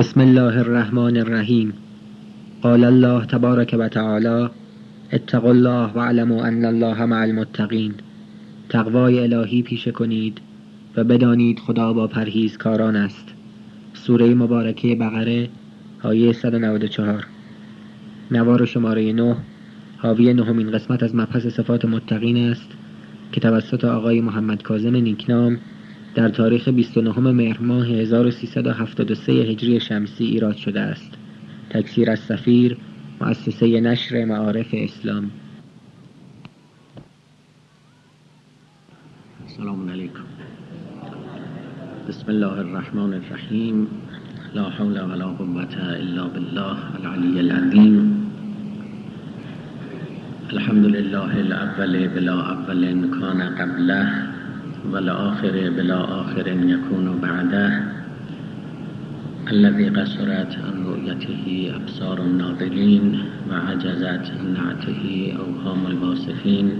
بسم الله الرحمن الرحیم. قال الله تبارک و تعالی اتقوا الله واعلموا ان الله مع المتقین. تقوای الهی پیشه کنید و بدانید خدا با پرهیزکاران است. سوره مبارکه بقره آیه 194 نوار شماره 9 حاوی نهمین قسمت از مبحث صفات متقین است که توسط آقای محمد کاظم نیکنام در تاریخ 29 مهر ماه 1373 هجری شمسی ایراد شده است. تکثیر از سفیر مؤسسه نشر معارف اسلام. السلام علیکم. بسم الله الرحمن الرحیم. لا حول ولا قوة الا بالله العلی العظیم. الحمد لله الاول بلا اول کان قبله. والآخر بلا آخر يكون بعده. الذي قصرت عن رؤيته أبصار الناظرين وعجزت عن نعته أوهام الواصفين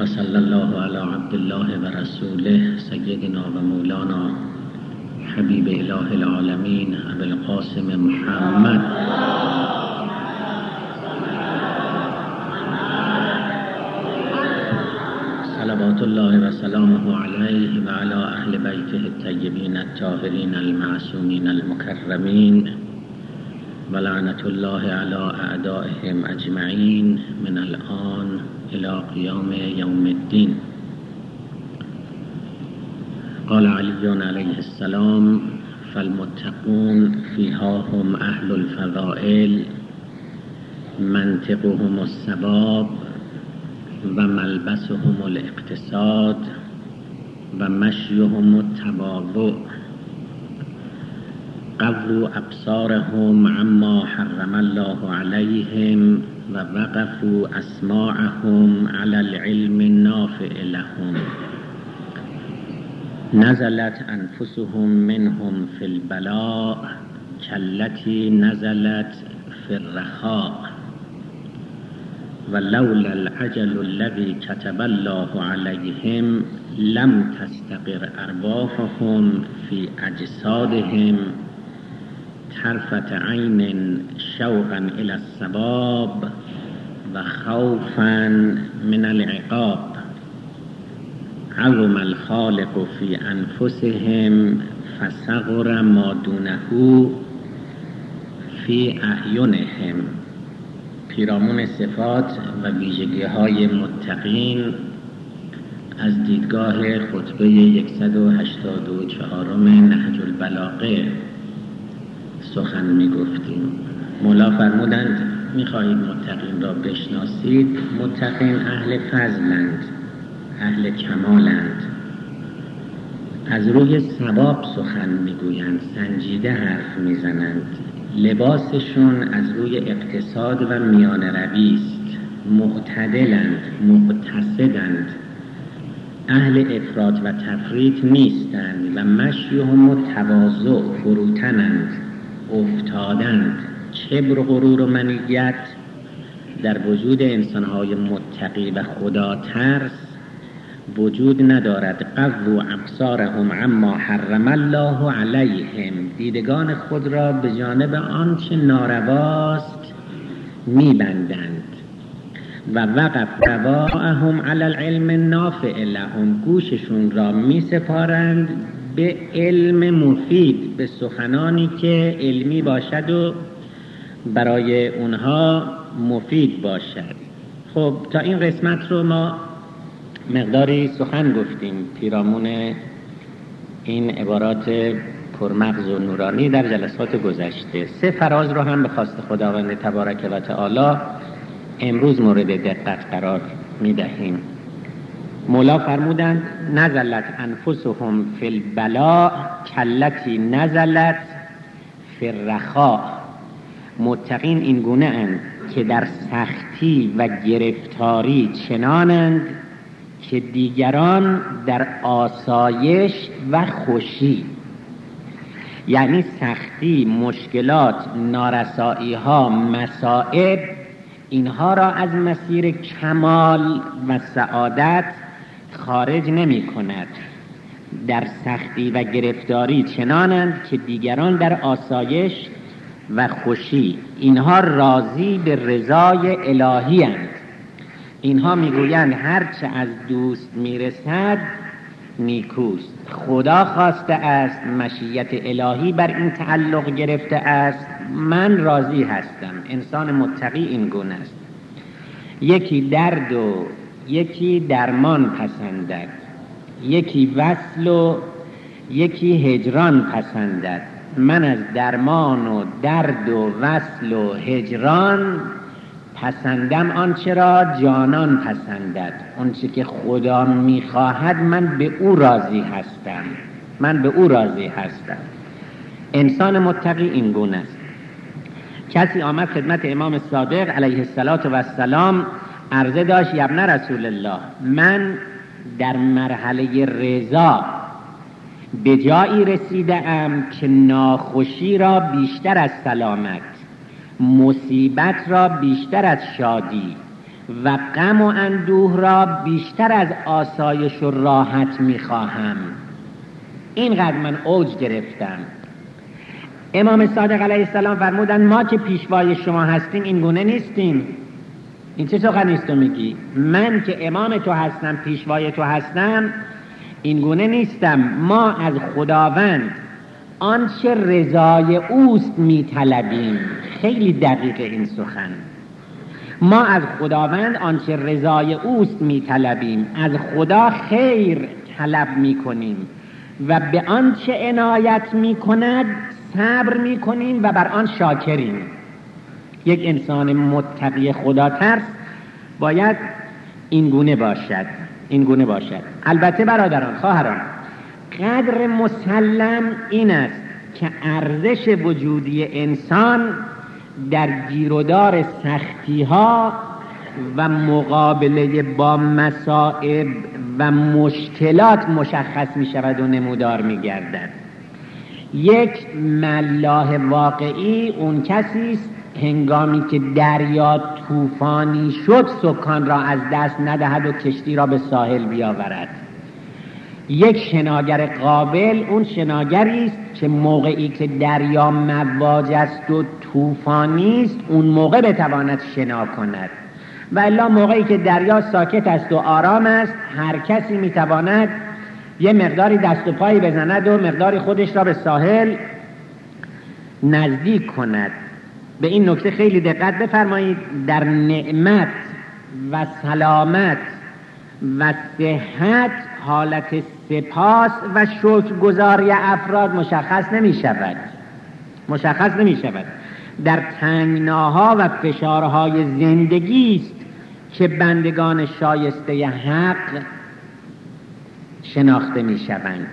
وصلى الله على عبد الله ورسوله سيدنا ومولانا حبيب إله العالمين أبي القاسم محمد. صلوات الله وسلامه عليه وعلى أهل بيته الطيبين الطاهرين المعصومين المكرمين ولعنة الله على أعدائهم أجمعين من الآن إلى قيام يوم الدين قال علي عليه السلام فالمتقون فيها هم أهل الفضائل منطقهم السباب و ملبسهم الاقتصاد و مشیهم التواضع قضوا ابصارهم عما حرم الله عليهم و وقفوا اسماعهم على العلم النافع لهم. نزلت انفسهم منهم في البلاء كالتي نزلت في الرخاء. ولولا العجل الذي كتب الله عليهم لم تستقر أرواحهم في أجسادهم طرفة عين شوقا إلى السباب وخوفا من العقاب. عظم الخالق في أنفسهم فصغر ما دونه في أعينهم. پیرامون صفات و ویژگی های متقین از دیدگاه خطبه 184 نهج البلاغه سخن می گفتیم مولا فرمودند می خواهید متقین را بشناسید. متقین اهل فضلند اهل کمالند. از روی سباب سخن می‌گویند سنجیده حرف می‌زنند. لباسشون از روی اقتصاد و میان روی است. معتدلند مقتصدند. اهل افراد و تفریط نیستند و مشیهم و تواضع فروتنند افتادند. کبر و غرور و منیت در وجود انسانهای متقی و خدا ترس وجود ندارد. قو ابصارهم عما حرم الله علیهم. دیدگان خود را به جانب آنچه نارواست میبندند. و وقف رواهم علی العلم نافع لهم گوششون را میسپارند به علم مفید به سخنانی که علمی باشد و برای اونها مفید باشد. خب تا این قسمت رو ما مقداری سخن گفتیم. پیرامون این عبارات پرمغز و نورانی در جلسات گذشته. سه فراز رو هم به خواست خداوند تبارک و تعالی امروز مورد دقت قرار می دهیم مولا فرمودند نزلت انفسهم فی البلاء کلتی نزلت فی الرخاء. متقین این گونه اند که در سختی و گرفتاری چنانند که دیگران در آسایش و خوشی یعنی سختی مشکلات نارسایی ها مسائب اینها را از مسیر کمال و سعادت خارج نمی کند در سختی و گرفتاری چنانند که دیگران در آسایش و خوشی اینها راضی به رضای الهی هند. اینها می‌گویند هرچه از دوست می‌رسد نیکوست. خدا خواسته است مشیت الهی بر این تعلق گرفته است. من راضی هستم. انسان متقی این گونه است. یکی درد و یکی درمان پسندد. یکی وصل و یکی هجران پسندد. من از درمان و درد و وصل و هجران پسندم آنچه را جانان پسندد. آنچه که خدا می‌خواهد من به او راضی هستم. من به او راضی هستم. انسان متقی این گونه است. کسی آمد خدمت امام صادق علیه السلام عرضه داشت یبن رسول الله من در مرحله رضا به جایی رسیده ام که ناخوشی را بیشتر از سلامت مصیبت را بیشتر از شادی و غم و اندوه را بیشتر از آسایش و راحت می‌خواهم. اینقدر من اوج گرفتم. امام صادق علیه السلام فرمودن ما که پیشوای شما هستیم این گونه نیستیم. این چه سخن تو میگی؟ من که امام تو هستم پیشوای تو هستم این گونه نیستم. ما از خداوند آنچه رضای اوست میطلبیم. خیلی دقیق این سخن. ما از خداوند آنچه رضای اوست میطلبیم. از خدا خیر طلب می‌کنیم و به آنچه عنایت می‌کند صبر می‌کنیم و بر آن شاکریم. یک انسان متقی خدا ترس باید این گونه باشد این گونه باشد. البته برادران خواهران قدر مسلم این است که ارزش وجودی انسان در گیرودار سختی ها و مقابله با مسائب و مشکلات مشخص می شود و نمودار می گردد یک ملاح واقعی اون کسی است هنگامی که دریا طوفانی شد سکان را از دست ندهد و کشتی را به ساحل بیاورد. یک شناگر قابل اون شناگری است که موقعی که دریا مواج است و طوفانی است اون موقع بتواند شنا کند. و الا موقعی که دریا ساکت است و آرام است هر کسی می‌تواند یه مقداری دست و پایی بزند و مقداری خودش را به ساحل نزدیک کند. به این نکته خیلی دقت بفرمایید. در نعمت و سلامت و صحت حالت سپاس و شکرگزاری افراد مشخص نمی شود مشخص نمی شود در تنگناها و فشارهای زندگی است که بندگان شایسته حق شناخته می شوند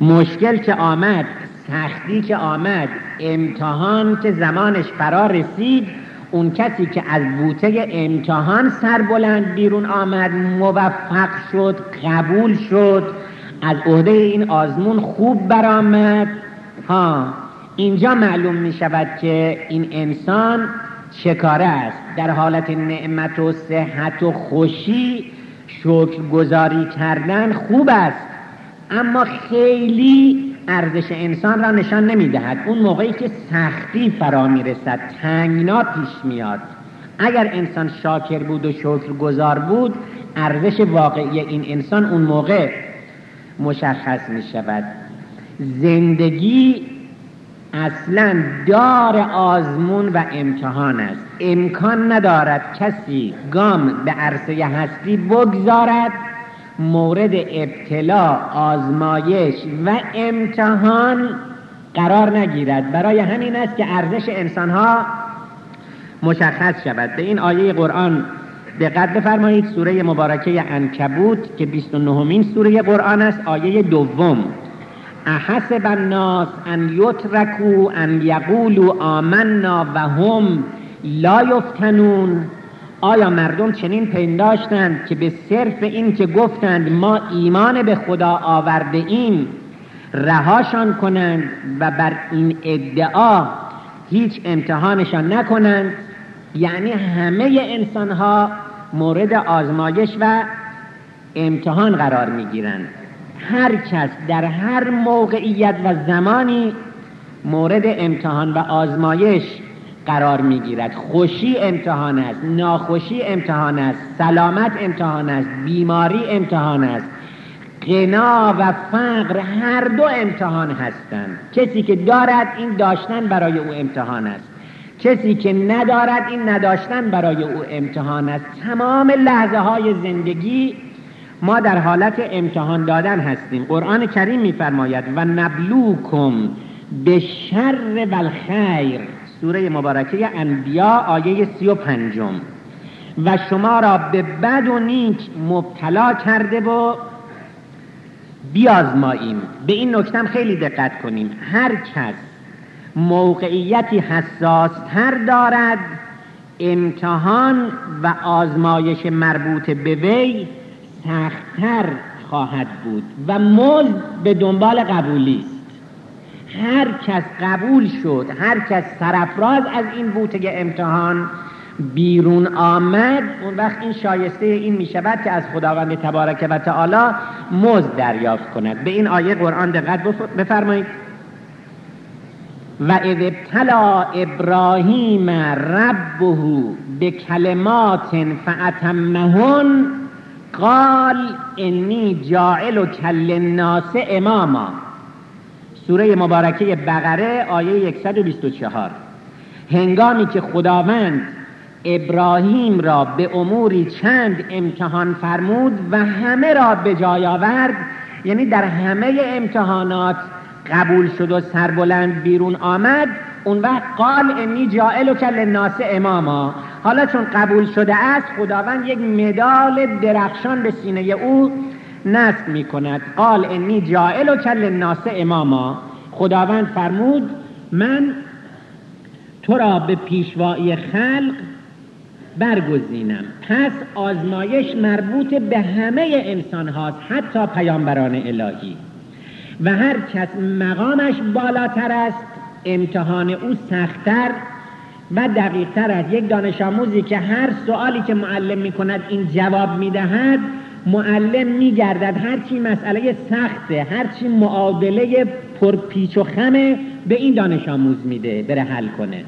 مشکل که آمد سختی که آمد امتحان که زمانش فرا رسید اون کسی که از بوته امتحان سربلند بیرون آمد موفق شد قبول شد از عهده این آزمون خوب برآمد. ها اینجا معلوم می شود که این انسان شکاره است. در حالت نعمت و صحت و خوشی شکر گذاری کردن خوب است. اما خیلی ارزش انسان را نشان نمی‌دهد. اون موقعی که سختی فرا می‌رسد تنگنا پیش میاد. اگر انسان شاکر بود و شکر گذار بود ارزش واقعی این انسان اون موقع مشخص می شود زندگی اصلا دار آزمون و امتحان است. امکان ندارد کسی گام به عرصه هستی بگذارد مورد ابتلا آزمایش و امتحان قرار نگیرد. برای همین است که ارزش انسانها مشخص شود. به این آیه قرآن دقت بفرمایید. سوره مبارکه انکبوت که 29 سوره قرآن است آیه دوم. احسب الناس ان یترکو ان یقولوا آمنا و هم لا یفتنون. آیا مردم چنین پنداشتند که به صرف این که گفتند ما ایمان به خدا آورده ایم رهاشان کنند و بر این ادعا هیچ امتحانشان نکنند؟ یعنی همه انسان ها مورد آزمایش و امتحان قرار می گیرند هر کس در هر موقعیت و زمانی مورد امتحان و آزمایش قرار می‌گیرد. خوشی امتحان است ناخوشی امتحان است سلامت امتحان است بیماری امتحان است. غنا و فقر هر دو امتحان هستند. کسی که دارد این داشتن برای او امتحان است. کسی که ندارد این نداشتن برای او امتحان است. تمام لحظه های زندگی ما در حالت امتحان دادن هستیم. قرآن کریم میفرماید و نبلوکم به شر و الخیر. سوره مبارکه انبیا آیه سی و پنجم. و شما را به بد و نیک مبتلا کرده و بیازماییم. به این نکتم خیلی دقت کنیم. هر کس موقعیتی حساس تر دارد امتحان و آزمایش مربوط به وی سختتر خواهد بود و مزد به دنبال قبولی. هر کس قبول شد هر کس سرفراز از این بوته امتحان بیرون آمد. اون وقت این شایسته این می شود که از خداوند تبارک و تعالی مزد دریافت کند. به این آیه قرآن دقت بفرمایید. و اذ ابتلا ابراهیم ربه به کلمات فاتمهن قال انی جاعل کل الناس اماما. سوره مبارکه بقره آیه 124 هنگامی که خداوند ابراهیم را به اموری چند امتحان فرمود و همه را به جای آورد یعنی در همه امتحانات قبول شد و سربلند بیرون آمد اون وقت قال انی جائل و کل ناس اماما. حالا چون قبول شده است خداوند یک مدال درخشان به سینه او نصب می کند قال انی جائل و کل ناس اماما. خداوند فرمود من تو را به پیشوایی خلق برگزینم. پس آزمایش مربوط به همه انسان هاست حتی پیامبران الهی. و هر کس مقامش بالاتر است امتحان او سختتر و دقیقتر است. یک دانش آموزی که هر سوالی که معلم می کند این جواب می دهد معلم می گردد هرچی مسئله سخته هرچی معادله پرپیچ و خمه به این دانش آموز میده بره حل کنه.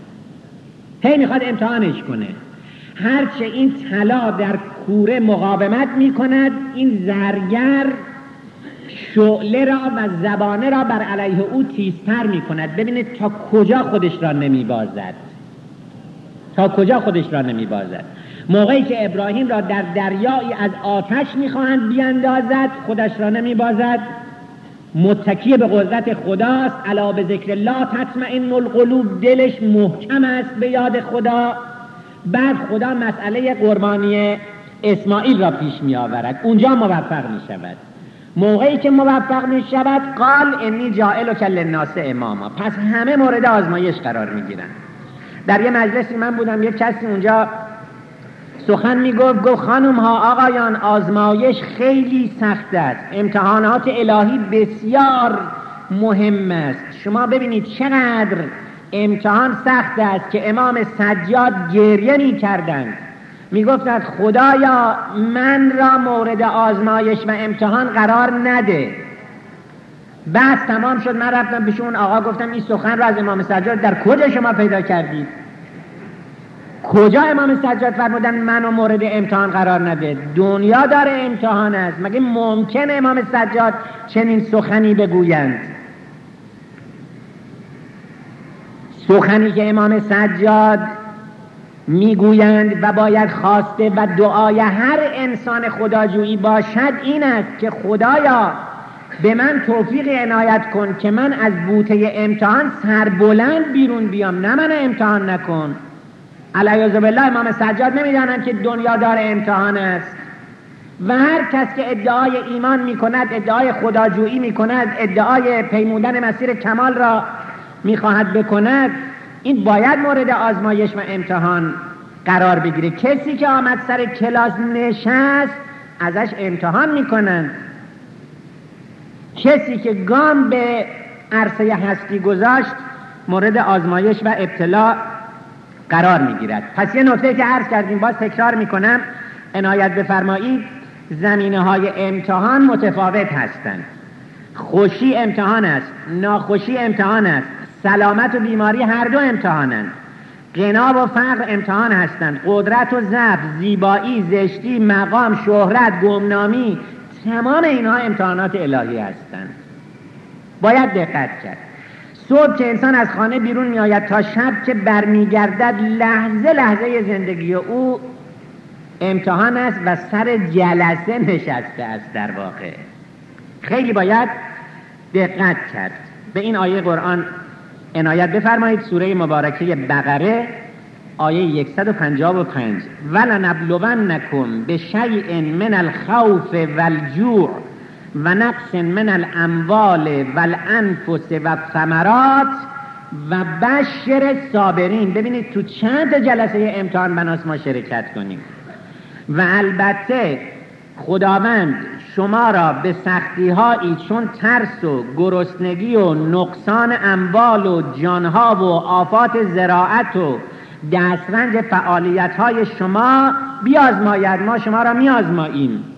هی می‌خواد امتحانش کنه. هرچه این طلا در کوره مقاومت می کند این زرگر شعله را و زبانه را بر علیه او تیزتر می کند ببینید تا کجا خودش را نمی بازد تا کجا خودش را نمی بازد موقعی که ابراهیم را در دریایی از آتش می‌خواهند بیاندازد خودش را نمی بازد متکی به قدرت خداست علا به ذکر الله تطمئن القلوب دلش محکم است به یاد خدا. بعد خدا مسئله قربانی اسماعیل را پیش می آورد اونجا موفق می شود موقعی که موفق می شود قال انی جائل و کل الناس اماما. پس همه مورد آزمایش قرار می گیرن در یه مجلسی من بودم یه کسی اونجا سخن می گفت گفت خانم ها آقایان آزمایش خیلی سخت است. امتحانات الهی بسیار مهم است. شما ببینید چقدر امتحان سخت است که امام سجاد گریه می کردند می گفتند خدایا من را مورد آزمایش و امتحان قرار نده. بعد تمام شد. من رفتم پیش آقا گفتم این سخن را از امام سجاد در کجا شما پیدا کردید؟ کجا امام سجاد فرمودن منو مورد امتحان قرار نده؟ دنیا داره امتحان است. مگه ممکن امام سجاد چنین سخنی بگویند؟ سخنی که امام سجاد می‌گویند و باید خواسته و دعای هر انسان خداجویی باشد این است که خدایا به من توفیق عنایت کن که من از بوته امتحان سربلند بیرون بیام نه من امتحان نکن. علیه بالله امام سجاد نمی‌دانند که دنیا دار امتحان است. و هر کس که ادعای ایمان می کند ادعای خداجویی می کند ادعای پیمودن مسیر کمال را می‌خواهد بکند این باید مورد آزمایش و امتحان قرار بگیره. کسی که آمد سر کلاس نشست ازش امتحان می‌کنن کسی که گام به عرصه هستی گذاشت مورد آزمایش و ابتلا قرار می‌گیرد. پس یه نکته که عرض کردیم باز تکرار می‌کنم. عنایت بفرمایید زمینه های امتحان متفاوت هستند. خوشی امتحان است ناخوشی امتحان است. سلامت و بیماری هر دو امتحانند. غنا و فقر امتحان هستند. قدرت و ضعف زیبایی زشتی مقام شهرت گمنامی تمام اینها امتحانات الهی هستند. باید دقت کرد. صبح که انسان از خانه بیرون میآید تا شب که برمیگردد لحظه لحظه زندگی او امتحان است و سر جلسه نشسته است در واقع. خیلی باید دقت کرد. به این آیه قرآن عنایت بفرمایید. سوره مبارکه بقره آیه 155 ولنبلونکم به شیء من الخوف والجوع و نقص من الاموال والانفس و ثمرات و بشر صابرین. ببینید تو چند جلسه امتحان بناس ما شرکت کنیم. و البته خداوند شما را به سختی هایی چون ترس و گرسنگی و نقصان اموال و جانها و آفات زراعت و دسترنج فعالیت های شما بیازماید. ما شما را میازماییم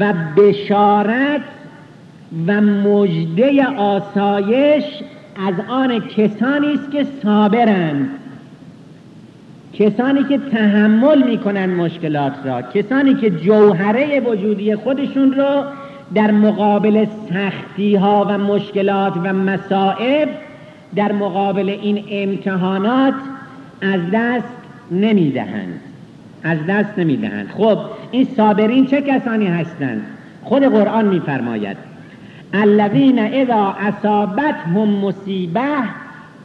و بشارت و مجده آسایش از آن کسانی است که صابرند. کسانی که تحمل می‌کنن مشکلات را. کسانی که جوهره وجودی خودشون رو در مقابل سختی ها و مشکلات و مصائب در مقابل این امتحانات از دست نمی‌دهند. از دست نمی‌دهند. خب این صابرین چه کسانی هستند؟ خود قرآن میفرماید الذین اذا اصابتهم مصیبه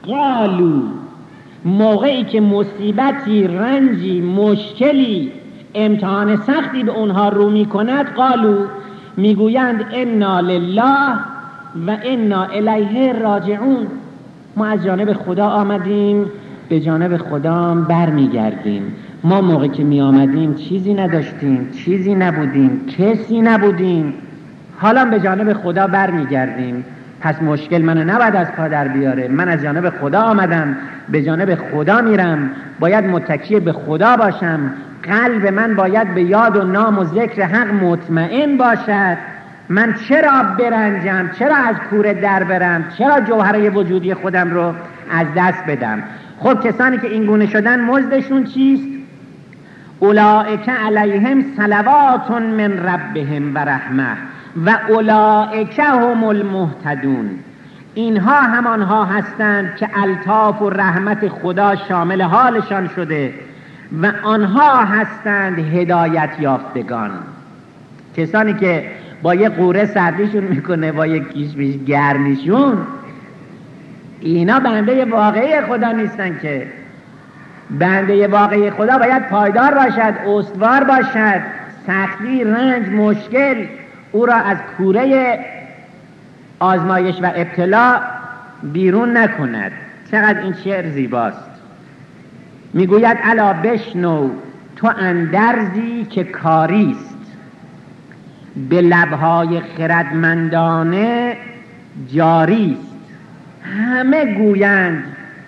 قالوا موقعی که مصیبتی رنجی مشکلی امتحان سختی به اونها رو می کند قالو می‌گویند انا لله و انا الیه راجعون. ما از جانب خدا آمدیم به جانب خدا برمیگردیم. ما موقعی که می آمدیم چیزی نداشتیم چیزی نبودیم کسی نبودیم. حالا به جانب خدا برمیگردیم. پس مشکل منو نباید از پا در بیاره. من از جانب خدا آمدم. به جانب خدا میرم. باید متکی به خدا باشم. قلب من باید به یاد و نام و ذکر حق مطمئن باشد. من چرا برنجم؟ چرا از کوره در برم؟ چرا جوهره وجودی خودم رو از دست بدم؟ خب کسانی که این گونه شدن مزدشون چیست؟ اولائک علیهم صلوات من ربهم و رحمه و اولائک هم المهتدون. اینها همانها هستند که الطاف و رحمت خدا شامل حالشان شده و آنها هستند هدایت یافتگان. کسانی که با یه قوره سردیشون می‌کنه با یه کیش گرمیشون اینا بنده واقعی خدا نیستن که بنده واقعی خدا باید پایدار باشد استوار باشد. سختی رنج مشکل او را از کوره آزمایش و ابتلا بیرون نکند. چقدر این شعر زیباست. می‌گوید الا بشنو تو اندرزی که کاریست. به لبهای خردمندانه جاریست. همه گویند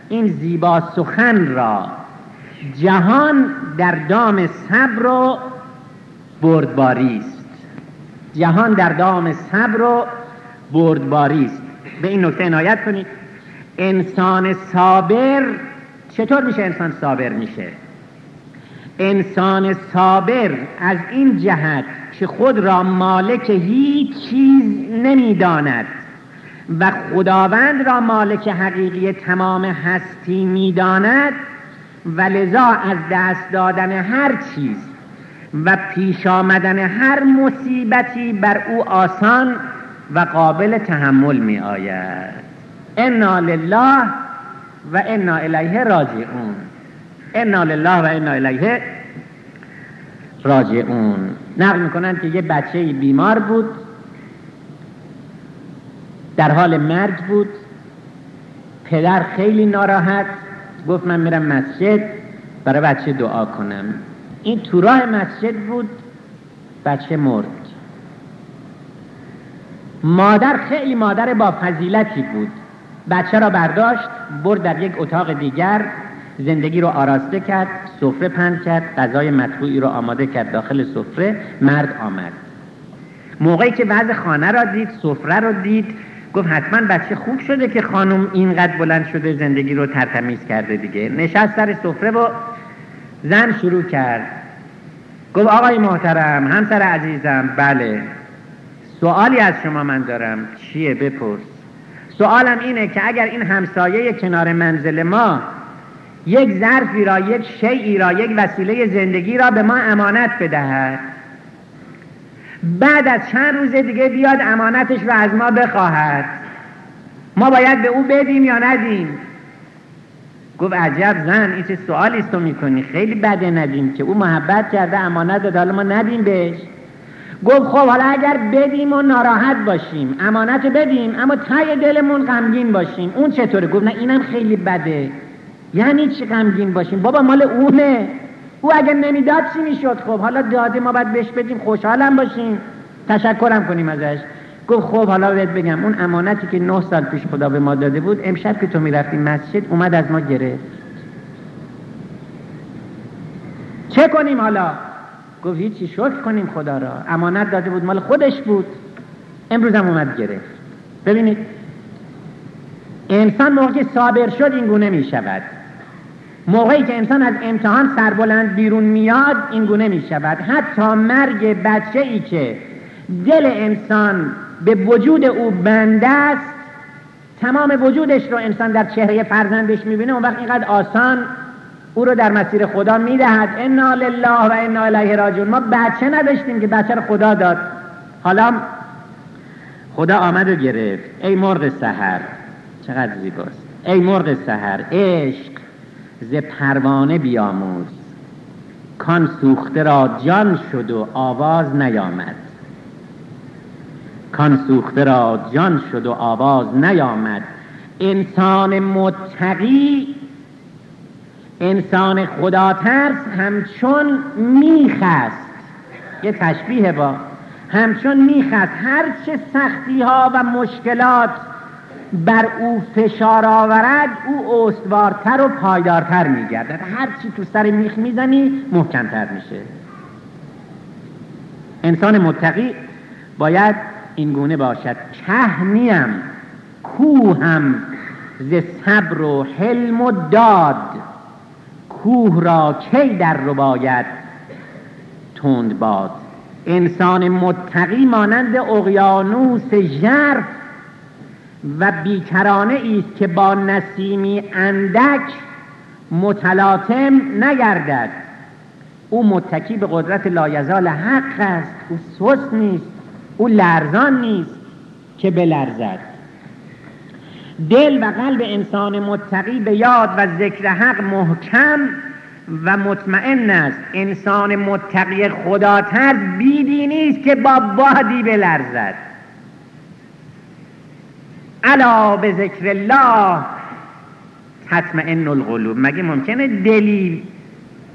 این زیبا سخن را. جهان در دام صبر و بردباریست جهان در دام صبر و بردباری است. به این نکته عنایت کنید. انسان صابر چطور میشه انسان صابر میشه؟ انسان صابر از این جهت که خود را مالک هیچ چیز نمی‌داند و خداوند را مالک حقیقی تمام هستی می‌داند و لذا از دست دادن هر چیز و پیش آمدن هر مصیبتی بر او آسان و قابل تحمل می آید. انا لله و انا الیه راجعون. انا لله و انا الیه راجعون. نقل می‌کنند که یه بچه بیمار بود در حال مرگ بود پدر خیلی ناراحت گفت من میرم مسجد برای بچه دعا کنم. این تو راه مسجد بود بچه مرد. مادر خیلی مادر با فضیلتی بود. بچه را برداشت برد در یک اتاق دیگر زندگی رو آراسته کرد سفره پند کرد غذای مطبوعی رو آماده کرد داخل سفره مرد آمد. موقعی که بعض خانه را دید سفره را دید گفت حتما بچه خوب شده که خانم اینقدر بلند شده زندگی رو ترتمیز کرده دیگه. نشست سر سفره و زن شروع کرد. گفت آقای محترم همسر عزیزم بله. سوالی از شما من دارم. چیه؟ بپرس. سوالم اینه که اگر این همسایه کنار منزل ما یک ظرفی را یک شیعی را یک وسیله زندگی را به ما امانت بدهد بعد از چند روز دیگه بیاد امانتش را از ما بخواهد. ما باید به او بدیم یا ندیم؟ گفت عجب زن این چه سوالی تو می‌کنی؟ خیلی بده ندیم که. او محبت کرده امانت داده حالا ما ندیم بهش. گفت خب حالا اگر بدیم و ناراحت باشیم امانت بدیم اما تای دلمون غمگین باشیم. اون چطوره؟ گفت نه اینم خیلی بده. یعنی چی غمگین باشیم؟ بابا مال اونه. او اگر نمی‌داد چی می‌شد؟ خب حالا داده ما باید بهش بدیم خوشحالم باشیم. تشکرم کنیم ازش. گفت خب حالا بهت بگم اون امانتی که نه سال پیش خدا به ما داده بود امشب که تو می‌رفتی مسجد اومد از ما گرفت. چه کنیم حالا؟ گفت هیچی شکر کنیم خدا را. امانت داده بود مال خودش بود. امروز هم اومد گرفت. ببینید انسان موقعی صابر شد این گونه می شود موقعی که انسان از امتحان سربلند بیرون میاد این گونه می شود حتی مرگ بچه ای که دل انسان به وجود او بنده است تمام وجودش رو انسان در چهره فرزندش می‌بینه اون وقت اینقدر آسان او رو در مسیر خدا می‌دهد. انا لله و انا الیه راجعون. ما بچه نداشتیم که بچه رو خدا داد. حالا خدا آمد و گرفت. ای مرغ سحر. چقدر زیباست. ای مرغ سحر عشق. ز پروانه بیاموز. کان سوخته را جان شد و آواز نیامد. کان سوخته را جان شد و آواز نیامد. انسان متقی انسان خدا ترس همچون میخست. یه تشبیه با. همچون میخست. هرچه سختی ها و مشکلات بر او فشار آورد او استوارتر و پایدارتر میگردد. هرچی تو سر میخ می‌زنی محکمتر میشه. انسان متقی باید این گونه باشد. که نیم کوه هم ز صبر و حلم و داد. کوه را کی در رو باید؟ تند باد انسان متقی مانند اقیانوس ژرف. و بیکرانه است که با نسیمی اندک متلاطم نگردد. او متکی به قدرت لایزال حق است. او سست نیست. او لرزان نیست که بلرزد. دل و قلب انسان متقی به یاد و ذکر حق محکم و مطمئن است. انسان متقی خدا ترس بیدی نیست که با بادی بلرزد. علا به ذکر الله. تطمئن القلوب. مگه ممکنه دلی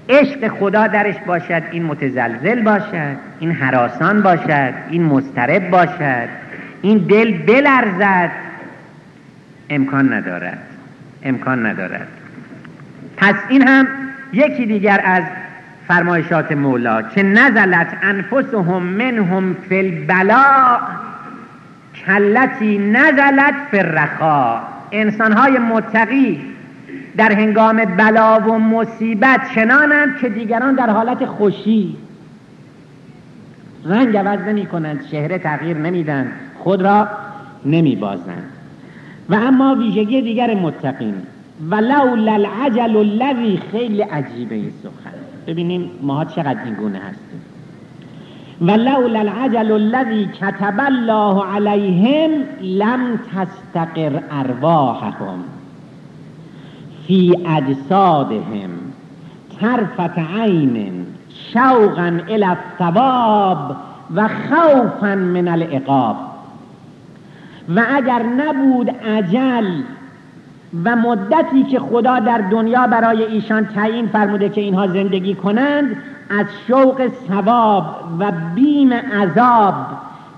عشق خدا درش باشد این متزلزل باشد این حراسان باشد این مسترب باشد این دل بلرزد؟ امکان ندارد. امکان ندارد. پس این هم یکی دیگر از فرمایشات مولا که نزلت انفسهم منهم فی البلاء. کلتی نزلت فی الرخا. انسانهای متقی در هنگام بلا و مصیبت چنانند که دیگران در حالت خوشی. رنگ عوض نمی کنند چهره تغییر نمیدن خود را نمی بازند و اما ویژگی دیگر متقین. ولولا العجل الذی خیلی عجیبه این سخن. ببینیم ما چقدر این گونه هستیم. ولولا العجل الذی كتب الله علیهم لم تستقر ارواحهم فی اجسادهم طرفت عین شوقا الى الثواب و خوفا من العقاب. و اگر نبود عجل و مدتی که خدا در دنیا برای ایشان تعیین فرموده که اینها زندگی کنند از شوق ثواب و بیم عذاب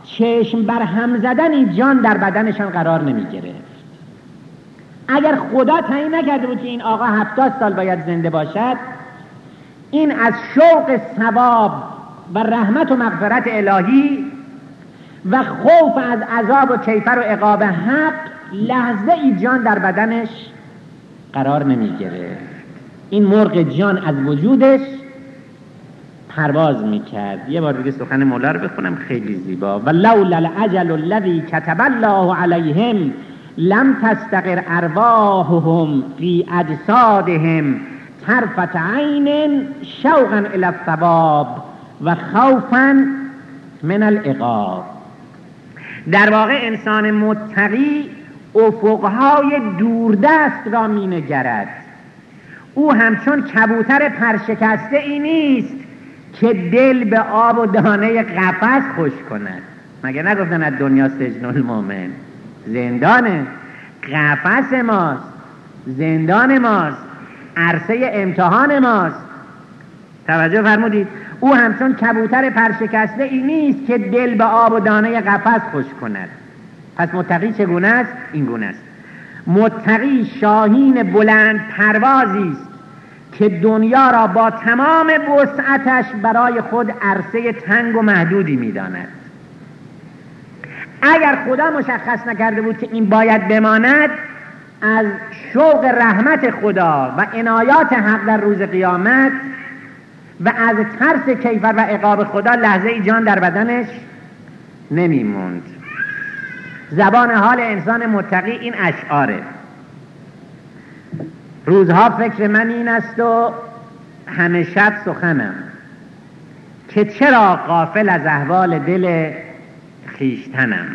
چشم بر هم زدن جان در بدنشان قرار نمی گرفت اگر خدا تعیین نکرده بود که این آقا هفتاد سال باید زنده باشد این از شوق ثواب و رحمت و مغفرت الهی و خوف از عذاب و کیفر و عقاب حق لحظه ای جان در بدنش قرار نمی‌گیره. این مرغ جان از وجودش پرواز می‌کرد. یه بار دیگه سخن مولا رو بخونم خیلی زیبا. و لولا العجل الذی کتب الله علیهم لم تستقر ارواحهم فی اجسادهم طرفت عین شوقا الى الثواب و خوفا من العقاب. در واقع انسان متقی افقهای دوردست را مینگرد. او همچون کبوتر پرشکسته ای نیست که دل به آب و دانه قفس خوش کند. مگه نگفتن از دنیا سجن المومن زندانه قفس ماست. زندان ماست. عرصه امتحان ماست. توجه فرمودید. او همچون کبوتر پرشکسته ای نیست که دل به آب و دانه قفس خوش کند. پس متقی چگونه است؟ این گونه است. متقی شاهین بلند پروازی است که دنیا را با تمام وسعتش برای خود عرصه تنگ و محدودی می‌داند. اگر خدا مشخص نکرده بود که این باید بماند از شوق رحمت خدا و عنایات حق در روز قیامت و از ترس کیفر و عقاب خدا لحظه ای جان در بدنش نمیموند. زبان حال انسان متقی این اشعاره. روزها فکر من این است و همه شب سخنم. که چرا قافل از احوال دل خیشتنم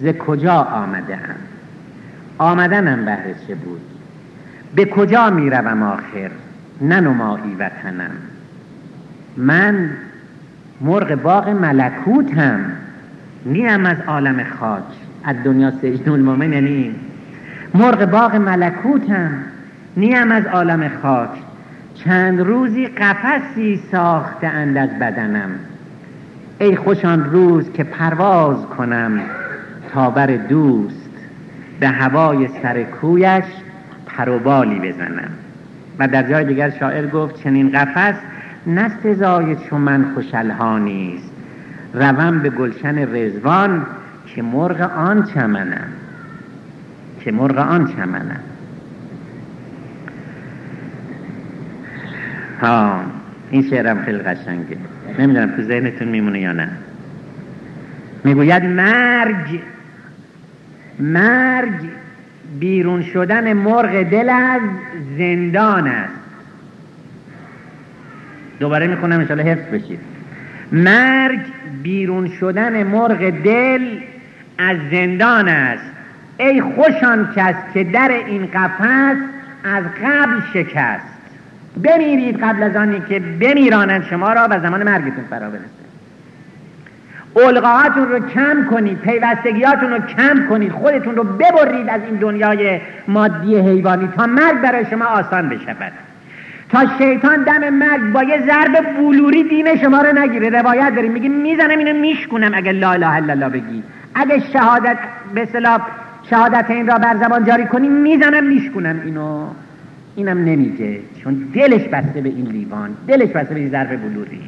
ز کجا آمده هم آمدنم بهر چه بود؟ به کجا می روم آخر ننمایی وطنم. من مرغ باغ ملکوتم. نیم از عالم خاک. از دنیا سجن المومن یعنی مرغ باغ ملکوتم. نیم از عالم خاک. چند روزی قفسی ساخته اند از بدنم. ای خوشان روز که پرواز کنم تا بر دوست به هوای سر کویش پروبالی بزنم. و در جای دیگر شاعر گفت چنین قفس نه سزای چو من خوشلهانی است روم به گلشن رزوان که مرغ آن چمنم که مرغ آن چمنم ها این شعرم خیلی قشنگه. نمی‌دونم تو ذهنتون میمونه یا نه. می‌گوید مرگ مرگ بیرون شدن مرغ دل از زندان است. دوباره می‌کنم انشاءالله حفظ بشید مرگ بیرون شدن مرغ دل از زندان است. ای خوشان کس که در این قفس از قبل شکست. بمیرید قبل از آنی که بمیرانند شما را و زمان مرگتون فرا برسه. القاهاتون رو کم کنید پیوستگیاتون رو کم کنید خودتون رو ببرید از این دنیای مادی حیوانی تا مرگ برای شما آسان بشود. تا شیطان دم مرگ با یه ضرب بلوری دین شما رو نگیره. روایت داریم. میگه می‌زنم اینو میشکنم اگه لا اله الا الله بگی. اگه شهادت به اصطلاح شهادت این را بر زبان جاری کنی می‌زنم میشکنم اینو. اینم نمیگه. چون دلش بسته به این لیوان. دلش بسته به این ضرب بلوری.